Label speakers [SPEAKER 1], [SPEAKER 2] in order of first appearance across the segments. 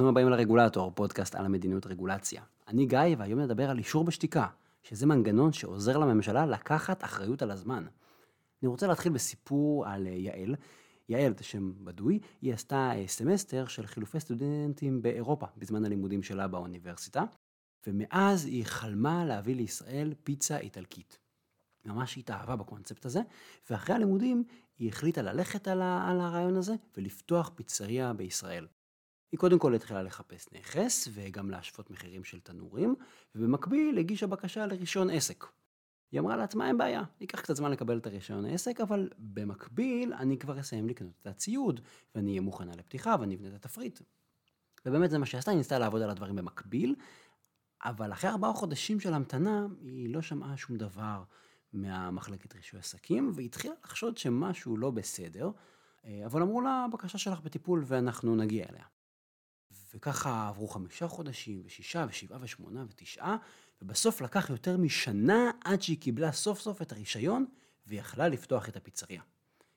[SPEAKER 1] ברוכים הבאים לרגולטור, פודקאסט על המדיניות רגולציה. אני גיא, והיום נדבר על אישור בשתיקה, שזה מנגנון שעוזר לממשלה לקחת אחריות על הזמן. אני רוצה להתחיל בסיפור על אה, יעל. יעל, זה שם בדוי, היא עשתה אה, סמסטר של חילופי סטודנטים באירופה, בזמן הלימודים שלה באוניברסיטה, ומאז היא חלמה להביא לישראל פיצה איטלקית. ממש התאהבה בקונספט הזה, ואחרי הלימודים היא החליטה ללכת על, על הרעיון הזה ולפתוח פיצריה בישראל. היא קודם כל התחילה לחפש נכס וגם להשוות מחירים של תנורים, ובמקביל הגישה בקשה לרישיון עסק. היא אמרה לעצמה, אין בעיה, ייקח קצת זמן לקבל את הרישיון העסק, אבל במקביל אני כבר אסיים לקנות את הציוד, ואני אהיה מוכנה לפתיחה ואני אבנה את התפריט. ובאמת זה מה שעשתה, היא ניסתה לעבוד על הדברים במקביל, אבל אחרי ארבעה חודשים של המתנה, היא לא שמעה שום דבר מהמחלקת רישוי עסקים, והתחילה לחשוד שמשהו לא בסדר, אה, אבל אמרו לה, הבקשה שלך בטיפול ואנחנו נגיע אליה. וככה עברו חמישה חודשים, ושישה, ושבעה, ושמונה, ותשעה, ובסוף לקח יותר משנה עד שהיא קיבלה סוף סוף את הרישיון, ויכלה לפתוח את הפיצריה.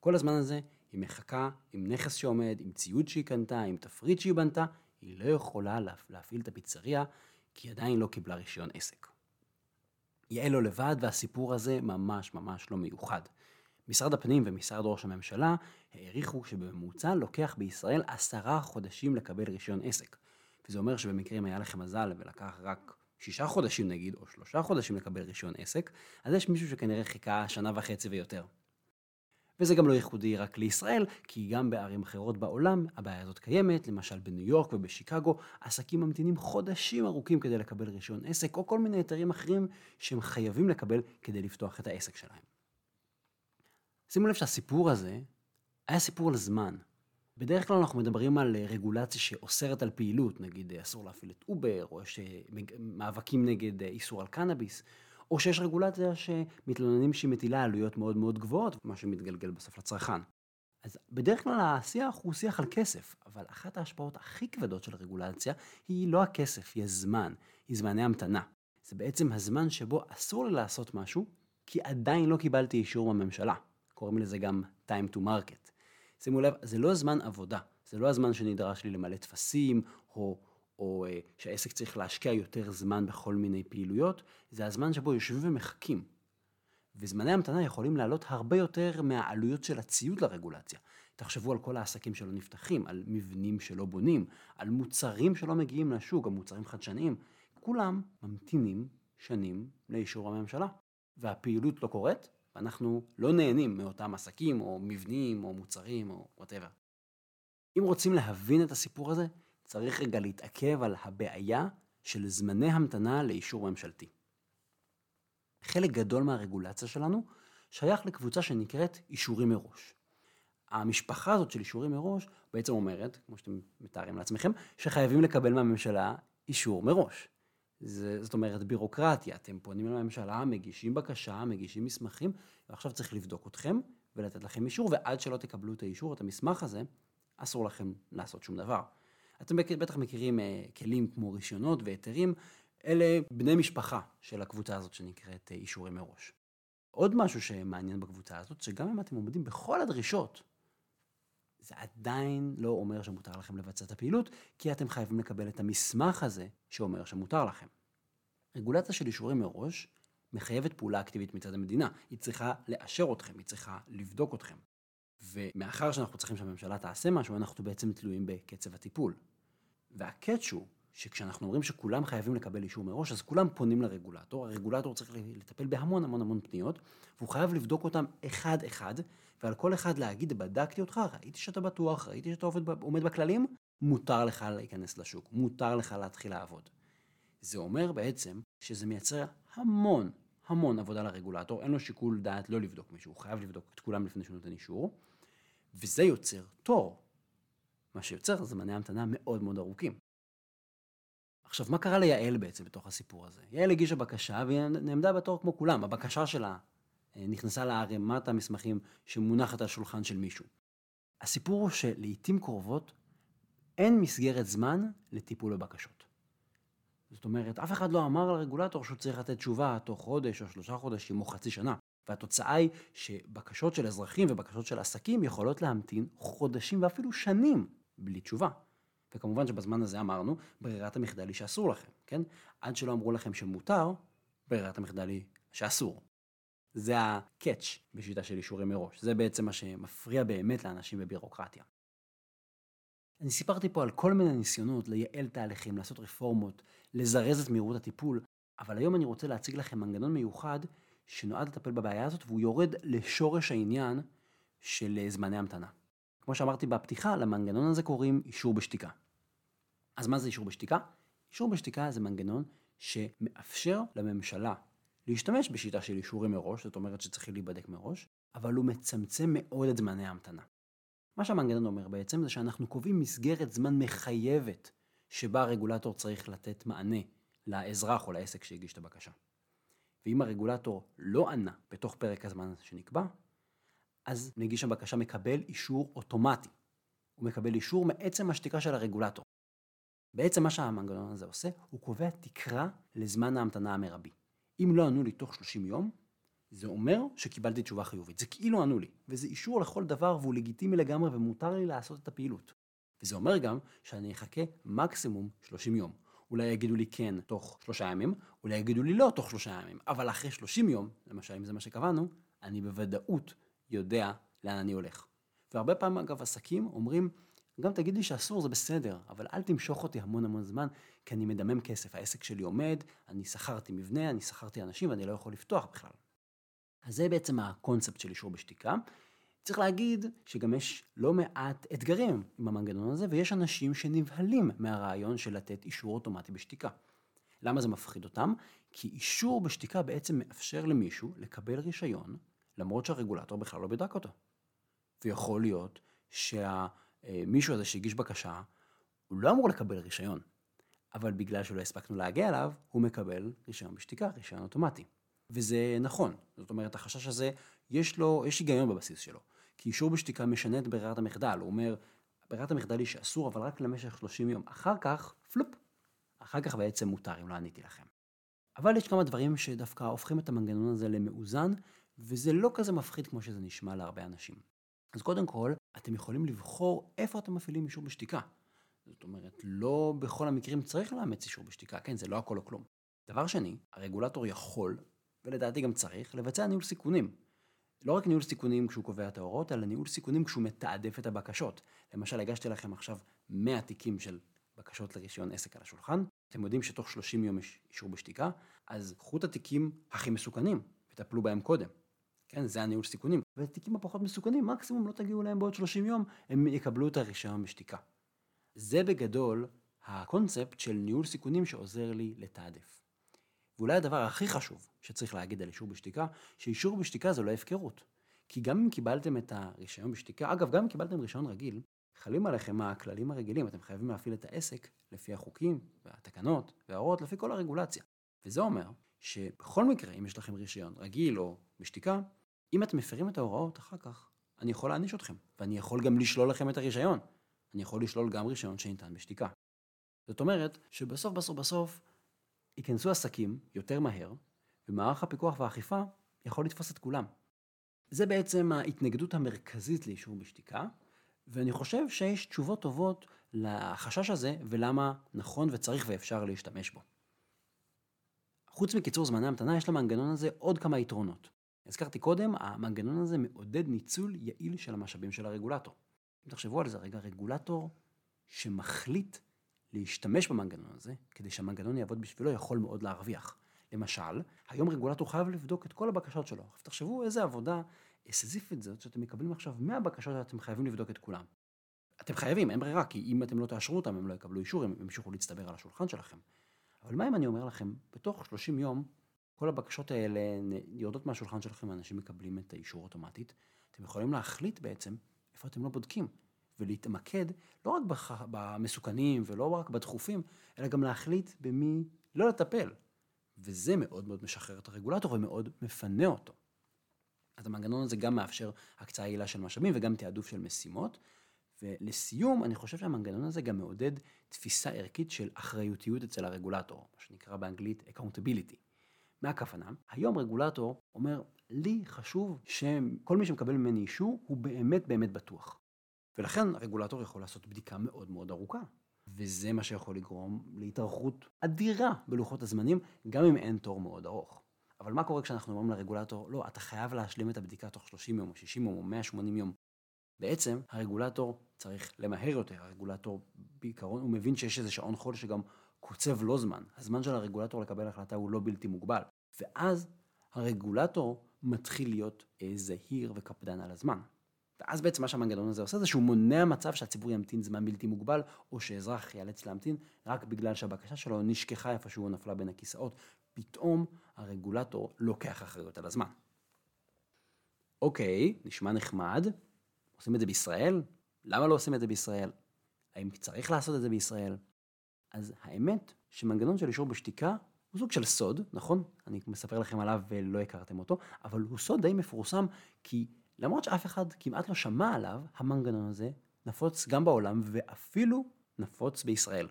[SPEAKER 1] כל הזמן הזה היא מחכה עם נכס שעומד, עם ציוד שהיא קנתה, עם תפריט שהיא בנתה, היא לא יכולה להפעיל את הפיצריה, כי היא עדיין לא קיבלה רישיון עסק. יעל לא לבד, והסיפור הזה ממש ממש לא מיוחד. משרד הפנים ומשרד ראש הממשלה העריכו שבממוצע לוקח בישראל עשרה חודשים לקבל רישיון עסק. וזה אומר שבמקרה אם היה לכם מזל ולקח רק שישה חודשים נגיד, או שלושה חודשים לקבל רישיון עסק, אז יש מישהו שכנראה חיכה שנה וחצי ויותר. וזה גם לא ייחודי רק לישראל, כי גם בערים אחרות בעולם הבעיה הזאת קיימת, למשל בניו יורק ובשיקגו, עסקים ממתינים חודשים ארוכים כדי לקבל רישיון עסק, או כל מיני היתרים אחרים שהם חייבים לקבל כדי לפתוח את העסק שלהם. שימו לב שהסיפור הזה היה סיפור על זמן. בדרך כלל אנחנו מדברים על רגולציה שאוסרת על פעילות, נגיד אסור להפעיל את אובר, או יש מאבקים נגד איסור על קנאביס, או שיש רגולציה שמתלוננים שהיא מטילה עלויות מאוד מאוד גבוהות, מה שמתגלגל בסוף לצרכן. אז בדרך כלל השיח הוא שיח על כסף, אבל אחת ההשפעות הכי כבדות של רגולציה היא לא הכסף, היא הזמן, היא זמני המתנה. זה בעצם הזמן שבו אסור לי לעשות משהו, כי עדיין לא קיבלתי אישור מהממשלה. קוראים לזה גם time to market. שימו לב, זה לא זמן עבודה, זה לא הזמן שנדרש לי למלא טפסים, או, או אה, שהעסק צריך להשקיע יותר זמן בכל מיני פעילויות, זה הזמן שבו יושבים ומחכים. וזמני המתנה יכולים לעלות הרבה יותר מהעלויות של הציוד לרגולציה. תחשבו על כל העסקים שלא נפתחים, על מבנים שלא בונים, על מוצרים שלא מגיעים לשוק, על מוצרים חדשניים. כולם ממתינים שנים לאישור הממשלה. והפעילות לא קורית, ואנחנו לא נהנים מאותם עסקים, או מבנים, או מוצרים, או וואטאבר. אם רוצים להבין את הסיפור הזה, צריך רגע להתעכב על הבעיה של זמני המתנה לאישור ממשלתי. חלק גדול מהרגולציה שלנו שייך לקבוצה שנקראת אישורים מראש. המשפחה הזאת של אישורים מראש בעצם אומרת, כמו שאתם מתארים לעצמכם, שחייבים לקבל מהממשלה אישור מראש. זה, זאת אומרת בירוקרטיה, אתם פונים לממשלה, מגישים בקשה, מגישים מסמכים, ועכשיו צריך לבדוק אתכם ולתת לכם אישור, ועד שלא תקבלו את האישור, את המסמך הזה, אסור לכם לעשות שום דבר. אתם בטח מכירים אה, כלים כמו רישיונות והיתרים, אלה בני משפחה של הקבוצה הזאת שנקראת אה, אישורים מראש. עוד משהו שמעניין בקבוצה הזאת, שגם אם אתם עומדים בכל הדרישות, זה עדיין לא אומר שמותר לכם לבצע את הפעילות, כי אתם חייבים לקבל את המסמך הזה שאומר שמותר לכם. רגולציה של אישורים מראש מחייבת פעולה אקטיבית מצד המדינה. היא צריכה לאשר אתכם, היא צריכה לבדוק אתכם. ומאחר שאנחנו צריכים שהממשלה תעשה משהו, אנחנו בעצם תלויים בקצב הטיפול. והקאץ' הוא שכשאנחנו אומרים שכולם חייבים לקבל אישור מראש, אז כולם פונים לרגולטור, הרגולטור צריך לטפל בהמון המון המון פניות, והוא חייב לבדוק אותם אחד-אחד, ועל כל אחד להגיד, בדקתי אותך, ראיתי שאתה בטוח, ראיתי שאתה עובד, עומד בכללים, מותר לך להיכנס לשוק, מותר לך להתחיל לעבוד. זה אומר בעצם שזה מייצר המון המון עבודה לרגולטור, אין לו שיקול דעת לא לבדוק מישהו, הוא חייב לבדוק את כולם לפני שהוא נותן אישור, וזה יוצר תור. מה שיוצר זמני המתנה מאוד מאוד ארוכים. עכשיו, מה קרה ליעל בעצם בתוך הסיפור הזה? יעל הגישה בקשה והיא נעמדה בתור כמו כולם. הבקשה שלה אה, נכנסה לערימת המסמכים שמונחת על שולחן של מישהו. הסיפור הוא שלעיתים קרובות אין מסגרת זמן לטיפול בבקשות. זאת אומרת, אף אחד לא אמר לרגולטור שהוא צריך לתת תשובה תוך חודש או שלושה חודשים או חצי שנה. והתוצאה היא שבקשות של אזרחים ובקשות של עסקים יכולות להמתין חודשים ואפילו שנים בלי תשובה. וכמובן שבזמן הזה אמרנו, ברירת המחדל היא שאסור לכם, כן? עד שלא אמרו לכם שמותר, ברירת המחדל היא שאסור. זה ה-catch בשיטה של אישורים מראש. זה בעצם מה שמפריע באמת לאנשים בבירוקרטיה. אני סיפרתי פה על כל מיני ניסיונות לייעל תהליכים, לעשות רפורמות, לזרז את מהירות הטיפול, אבל היום אני רוצה להציג לכם מנגנון מיוחד שנועד לטפל בבעיה הזאת, והוא יורד לשורש העניין של זמני המתנה. כמו שאמרתי בפתיחה, למנגנון הזה קוראים אישור בשתיקה. אז מה זה אישור בשתיקה? אישור בשתיקה זה מנגנון שמאפשר לממשלה להשתמש בשיטה של אישורים מראש, זאת אומרת שצריכים להיבדק מראש, אבל הוא מצמצם מאוד את זמני ההמתנה. מה שהמנגנון אומר בעצם זה שאנחנו קובעים מסגרת זמן מחייבת שבה הרגולטור צריך לתת מענה לאזרח או לעסק שהגיש את הבקשה. ואם הרגולטור לא ענה בתוך פרק הזמן שנקבע, אז מגיש הבקשה מקבל אישור אוטומטי. הוא מקבל אישור מעצם השתיקה של הרגולטור. בעצם מה שהמנגנון הזה עושה, הוא קובע תקרה לזמן ההמתנה המרבי. אם לא ענו לי תוך 30 יום, זה אומר שקיבלתי תשובה חיובית. זה כאילו ענו לי, וזה אישור לכל דבר והוא לגיטימי לגמרי ומותר לי לעשות את הפעילות. וזה אומר גם שאני אחכה מקסימום 30 יום. אולי יגידו לי כן תוך שלושה ימים, אולי יגידו לי לא תוך שלושה ימים, אבל אחרי 30 יום, למשל אם זה מה שקבענו, אני בוודאות יודע לאן אני הולך. והרבה פעמים אגב עסקים אומרים, גם תגיד לי שאסור זה בסדר, אבל אל תמשוך אותי המון המון זמן, כי אני מדמם כסף, העסק שלי עומד, אני שכרתי מבנה, אני שכרתי אנשים ואני לא יכול לפתוח בכלל. אז זה בעצם הקונספט של אישור בשתיקה. צריך להגיד שגם יש לא מעט אתגרים עם המנגנון הזה, ויש אנשים שנבהלים מהרעיון של לתת אישור אוטומטי בשתיקה. למה זה מפחיד אותם? כי אישור בשתיקה בעצם מאפשר למישהו לקבל רישיון, למרות שהרגולטור בכלל לא בדק אותו. ויכול להיות שהמישהו הזה שהגיש בקשה, הוא לא אמור לקבל רישיון, אבל בגלל שלא הספקנו להגיע אליו, הוא מקבל רישיון בשתיקה, רישיון אוטומטי. וזה נכון, זאת אומרת, החשש הזה, יש לו, יש היגיון בבסיס שלו. כי אישור בשתיקה משנה את ברירת המחדל, הוא אומר, ברירת המחדל היא שאסור, אבל רק למשך 30 יום. אחר כך, פלופ, אחר כך בעצם מותר, אם לא עניתי לכם. אבל יש כמה דברים שדווקא הופכים את המנגנון הזה למאוזן, וזה לא כזה מפחיד כמו שזה נשמע להרבה אנשים. אז קודם כל, אתם יכולים לבחור איפה אתם מפעילים אישור בשתיקה. זאת אומרת, לא בכל המקרים צריך לאמץ אישור בשתיקה, כן, זה לא הכל או כלום. דבר שני, הרגולטור יכול, ולדעתי גם צריך, לבצע ניהול סיכונים. לא רק ניהול סיכונים כשהוא קובע את ההוראות, אלא ניהול סיכונים כשהוא מתעדף את הבקשות. למשל, הגשתי לכם עכשיו 100 תיקים של בקשות לרישיון עסק על השולחן, אתם יודעים שתוך 30 יום יש אישור בשתיקה, אז קחו את התיקים הכי מסוכנים, וטפלו בהם קודם. כן, זה הניהול סיכונים. והתיקים הפחות מסוכנים, מקסימום לא תגיעו להם בעוד 30 יום, הם יקבלו את הרישיון בשתיקה. זה בגדול הקונספט של ניהול סיכונים שעוזר לי לתעדף. ואולי הדבר הכי חשוב שצריך להגיד על אישור בשתיקה, שאישור בשתיקה זה לא הפקרות. כי גם אם קיבלתם את הרישיון בשתיקה, אגב, גם אם קיבלתם רישיון רגיל, חלים עליכם הכללים הרגילים, אתם חייבים להפעיל את העסק לפי החוקים והתקנות וההוראות, לפי כל הרגולציה. וזה אומר שבכל מקרה, אם יש לכם רישיון רגיל או בשתיקה, אם אתם מפרים את ההוראות אחר כך, אני יכול להעניש אתכם, ואני יכול גם לשלול לכם את הרישיון. אני יכול לשלול גם רישיון שניתן בשתיקה. זאת אומרת, שבסוף בסוף בסוף ייכנסו עסקים יותר מהר, ומערך הפיקוח והאכיפה יכול לתפוס את כולם. זה בעצם ההתנגדות המרכזית לאישור בשתיקה, ואני חושב שיש תשובות טובות לחשש הזה, ולמה נכון וצריך ואפשר להשתמש בו. חוץ מקיצור זמני המתנה, יש למנגנון הזה עוד כמה יתרונות. הזכרתי קודם, המנגנון הזה מעודד ניצול יעיל של המשאבים של הרגולטור. אם תחשבו על זה רגע, רגולטור שמחליט להשתמש במנגנון הזה, כדי שהמנגנון יעבוד בשבילו, יכול מאוד להרוויח. למשל, היום רגולטור חייב לבדוק את כל הבקשות שלו. עכשיו תחשבו איזה עבודה סיזיפית זאת שאתם מקבלים עכשיו 100 בקשות ואתם חייבים לבדוק את כולם. אתם חייבים, אין ברירה, כי אם אתם לא תאשרו אותם, הם לא יקבלו אישור, הם ימשיכו להצטבר על השולחן שלכם. אבל מה אם אני אומר לכם, בתוך 30 יום, כל הבקשות האלה יורדות מהשולחן שלכם, ואנשים מקבלים את האישור אוטומטית. אתם יכולים להחליט בעצם איפה אתם לא בודקים, ולהתמקד לא רק במסוכנים ולא רק בדחופים, אלא גם להחליט במי לא לטפל. וזה מאוד מאוד משחרר את הרגולטור ומאוד מפנה אותו. אז המנגנון הזה גם מאפשר הקצאה יעילה של משאבים וגם תעדוף של משימות. ולסיום, אני חושב שהמנגנון הזה גם מעודד תפיסה ערכית של אחריותיות אצל הרגולטור, מה שנקרא באנגלית accountability. מה הכוונה? היום רגולטור אומר, לי חשוב שכל מי שמקבל ממני אישור הוא באמת באמת בטוח. ולכן הרגולטור יכול לעשות בדיקה מאוד מאוד ארוכה. וזה מה שיכול לגרום להתארכות אדירה בלוחות הזמנים, גם אם אין תור מאוד ארוך. אבל מה קורה כשאנחנו אומרים לרגולטור, לא, אתה חייב להשלים את הבדיקה תוך 30 יום, או 60 יום, או 180 יום. בעצם הרגולטור צריך למהר יותר, הרגולטור בעיקרון, הוא מבין שיש איזה שעון חול שגם קוצב לו זמן. הזמן של הרגולטור לקבל החלטה הוא לא בלתי מוגבל. ואז הרגולטור מתחיל להיות אה, זהיר וקפדן על הזמן. ואז בעצם מה שהמנגנון הזה עושה זה שהוא מונע מצב שהציבור ימתין זמן בלתי מוגבל, או שאזרח ייאלץ להמתין רק בגלל שהבקשה שלו נשכחה איפשהו או נפלה בין הכיסאות. פתאום הרגולטור לוקח אחריות על הזמן. אוקיי, נשמע נחמד, עושים את זה בישראל? למה לא עושים את זה בישראל? האם צריך לעשות את זה בישראל? אז האמת שמנגנון של אישור בשתיקה הוא סוג של סוד, נכון? אני מספר לכם עליו ולא הכרתם אותו, אבל הוא סוד די מפורסם, כי למרות שאף אחד כמעט לא שמע עליו, המנגנון הזה נפוץ גם בעולם ואפילו נפוץ בישראל.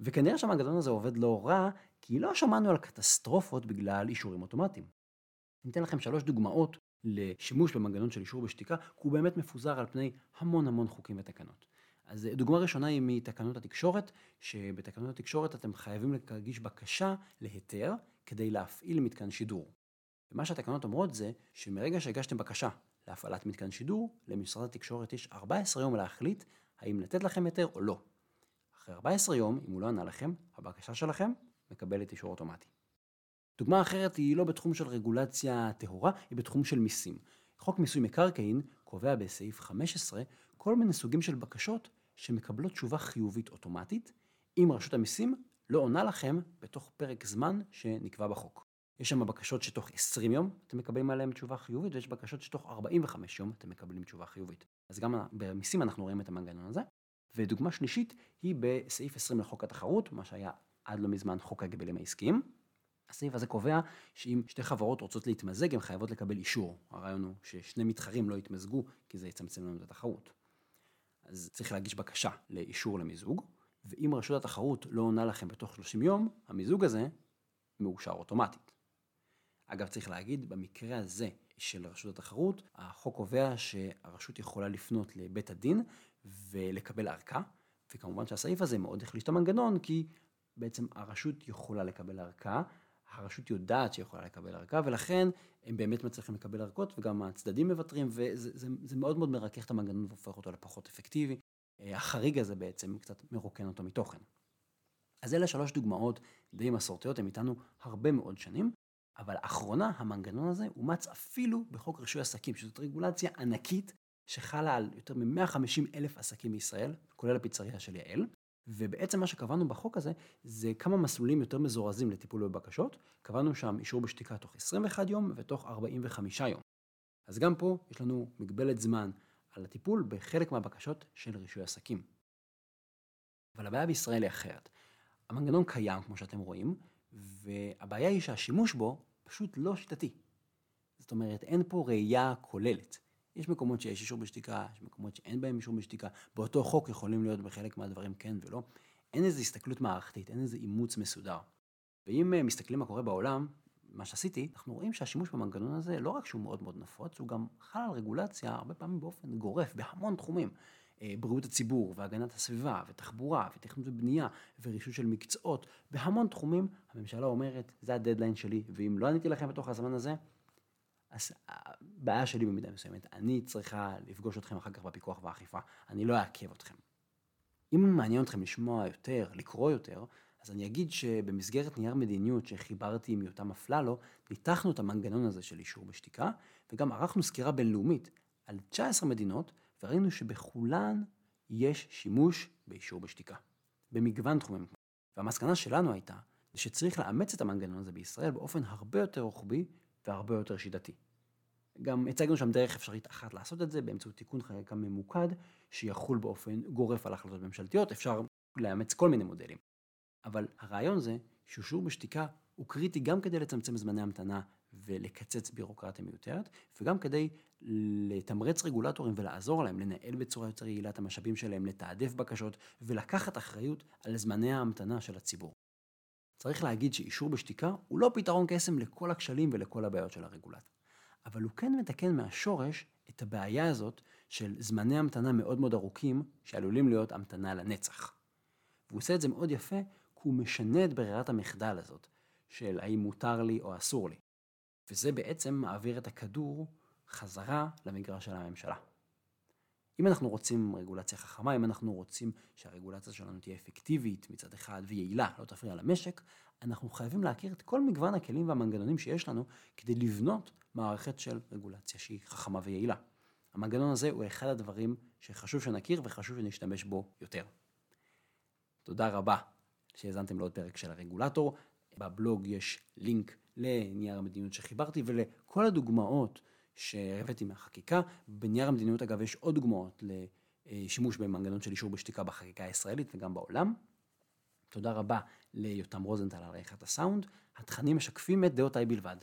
[SPEAKER 1] וכנראה שהמנגנון הזה עובד לא רע, כי לא שמענו על קטסטרופות בגלל אישורים אוטומטיים. אני אתן לכם שלוש דוגמאות לשימוש במנגנון של אישור בשתיקה, כי הוא באמת מפוזר על פני המון המון חוקים ותקנות. אז דוגמה ראשונה היא מתקנות התקשורת, שבתקנות התקשורת אתם חייבים להגיש בקשה להיתר כדי להפעיל מתקן שידור. ומה שהתקנות אומרות זה שמרגע שהגשתם בקשה להפעלת מתקן שידור, למשרד התקשורת יש 14 יום להחליט האם לתת לכם היתר או לא. אחרי 14 יום, אם הוא לא ענה לכם, הבקשה שלכם מקבלת אישור אוטומטי. דוגמה אחרת היא לא בתחום של רגולציה טהורה, היא בתחום של מיסים. חוק מיסוי מקרקעין קובע בסעיף 15 כל מיני סוגים של בקשות שמקבלות תשובה חיובית אוטומטית, אם רשות המיסים לא עונה לכם בתוך פרק זמן שנקבע בחוק. יש שם בקשות שתוך 20 יום אתם מקבלים עליהן תשובה חיובית, ויש בקשות שתוך 45 יום אתם מקבלים תשובה חיובית. אז גם במיסים אנחנו רואים את המנגנון הזה. ודוגמה שלישית היא בסעיף 20 לחוק התחרות, מה שהיה עד לא מזמן חוק ההגבלים העסקיים. הסעיף הזה קובע שאם שתי חברות רוצות להתמזג, הן חייבות לקבל אישור. הרעיון הוא ששני מתחרים לא יתמזגו, כי זה יצמצם לנו את התחרות. אז צריך להגיש בקשה לאישור למיזוג, ואם רשות התחרות לא עונה לכם בתוך 30 יום, המיזוג הזה מאושר אוטומטית. אגב, צריך להגיד, במקרה הזה של רשות התחרות, החוק קובע שהרשות יכולה לפנות לבית הדין ולקבל ארכה, וכמובן שהסעיף הזה מאוד החליש את המנגנון, כי בעצם הרשות יכולה לקבל ארכה, הרשות יודעת שהיא יכולה לקבל ארכה, ולכן הם באמת מצליחים לקבל ארכות, וגם הצדדים מוותרים, וזה זה, זה מאוד מאוד מרכך את המנגנון והופך אותו לפחות אפקטיבי. אה, החריג הזה בעצם קצת מרוקן אותו מתוכן. אז אלה שלוש דוגמאות די מסורתיות, הם איתנו הרבה מאוד שנים, אבל לאחרונה המנגנון הזה אומץ אפילו בחוק רישוי עסקים, שזאת רגולציה ענקית שחלה על יותר מ-150 אלף עסקים בישראל, כולל הפיצריה של יעל, ובעצם מה שקבענו בחוק הזה, זה כמה מסלולים יותר מזורזים לטיפול בבקשות. קבענו שם אישור בשתיקה תוך 21 יום ותוך 45 יום. אז גם פה יש לנו מגבלת זמן על הטיפול בחלק מהבקשות של רישוי עסקים. אבל הבעיה בישראל היא אחרת. המנגנון קיים, כמו שאתם רואים, והבעיה היא שהשימוש בו פשוט לא שיטתי. זאת אומרת, אין פה ראייה כוללת. יש מקומות שיש אישור בשתיקה, יש מקומות שאין בהם אישור בשתיקה, באותו חוק יכולים להיות בחלק מהדברים כן ולא. אין איזו הסתכלות מערכתית, אין איזה אימוץ מסודר. ואם אה, מסתכלים מה קורה בעולם, מה שעשיתי, אנחנו רואים שהשימוש במנגנון הזה, לא רק שהוא מאוד מאוד נפוץ, הוא גם חל על רגולציה הרבה פעמים באופן גורף, בהמון תחומים. אה, בריאות הציבור, והגנת הסביבה, ותחבורה, ותכנון ובנייה, ורישוי של מקצועות, בהמון תחומים הממשלה אומרת, זה הדדליין שלי, ואם לא עניתי לכם בתוך הזמן הזה, אז הבעיה שלי במידה מסוימת, אני צריכה לפגוש אתכם אחר כך בפיקוח והאכיפה, אני לא אעכב אתכם. אם מעניין אתכם לשמוע יותר, לקרוא יותר, אז אני אגיד שבמסגרת נייר מדיניות שחיברתי עם יותם אפללו, ניתחנו את המנגנון הזה של אישור בשתיקה, וגם ערכנו סקירה בינלאומית על 19 מדינות, וראינו שבכולן יש שימוש באישור בשתיקה, במגוון תחומים. והמסקנה שלנו הייתה, שצריך לאמץ את המנגנון הזה בישראל באופן הרבה יותר רוחבי והרבה יותר שיטתי. גם הצגנו שם דרך אפשרית אחת לעשות את זה, באמצעות תיקון חקיקה ממוקד, שיחול באופן גורף על החלטות ממשלתיות, אפשר לאמץ כל מיני מודלים. אבל הרעיון זה שאישור בשתיקה הוא קריטי גם כדי לצמצם זמני המתנה ולקצץ בירוקרטיה מיותרת, וגם כדי לתמרץ רגולטורים ולעזור להם לנהל בצורה יותר יעילה את המשאבים שלהם, לתעדף בקשות ולקחת אחריות על זמני ההמתנה של הציבור. צריך להגיד שאישור בשתיקה הוא לא פתרון קסם לכל הכשלים ולכל הבעיות של הרגולטור. אבל הוא כן מתקן מהשורש את הבעיה הזאת של זמני המתנה מאוד מאוד ארוכים, שעלולים להיות המתנה לנצח. והוא עושה את זה מאוד יפה, כי הוא משנה את ברירת המחדל הזאת, של האם מותר לי או אסור לי. וזה בעצם מעביר את הכדור חזרה למגרש של הממשלה. אם אנחנו רוצים רגולציה חכמה, אם אנחנו רוצים שהרגולציה שלנו תהיה אפקטיבית מצד אחד ויעילה, לא תפריע למשק, אנחנו חייבים להכיר את כל מגוון הכלים והמנגנונים שיש לנו כדי לבנות מערכת של רגולציה שהיא חכמה ויעילה. המנגנון הזה הוא אחד הדברים שחשוב שנכיר וחשוב שנשתמש בו יותר. תודה רבה שהאזנתם לעוד פרק של הרגולטור. בבלוג יש לינק לנייר המדיניות שחיברתי ולכל הדוגמאות שהבאתי מהחקיקה. בנייר המדיניות אגב יש עוד דוגמאות לשימוש במנגנון של אישור בשתיקה בחקיקה הישראלית וגם בעולם. תודה רבה ליותם רוזנטל על עריכת הסאונד. התכנים משקפים את דעותיי בלבד.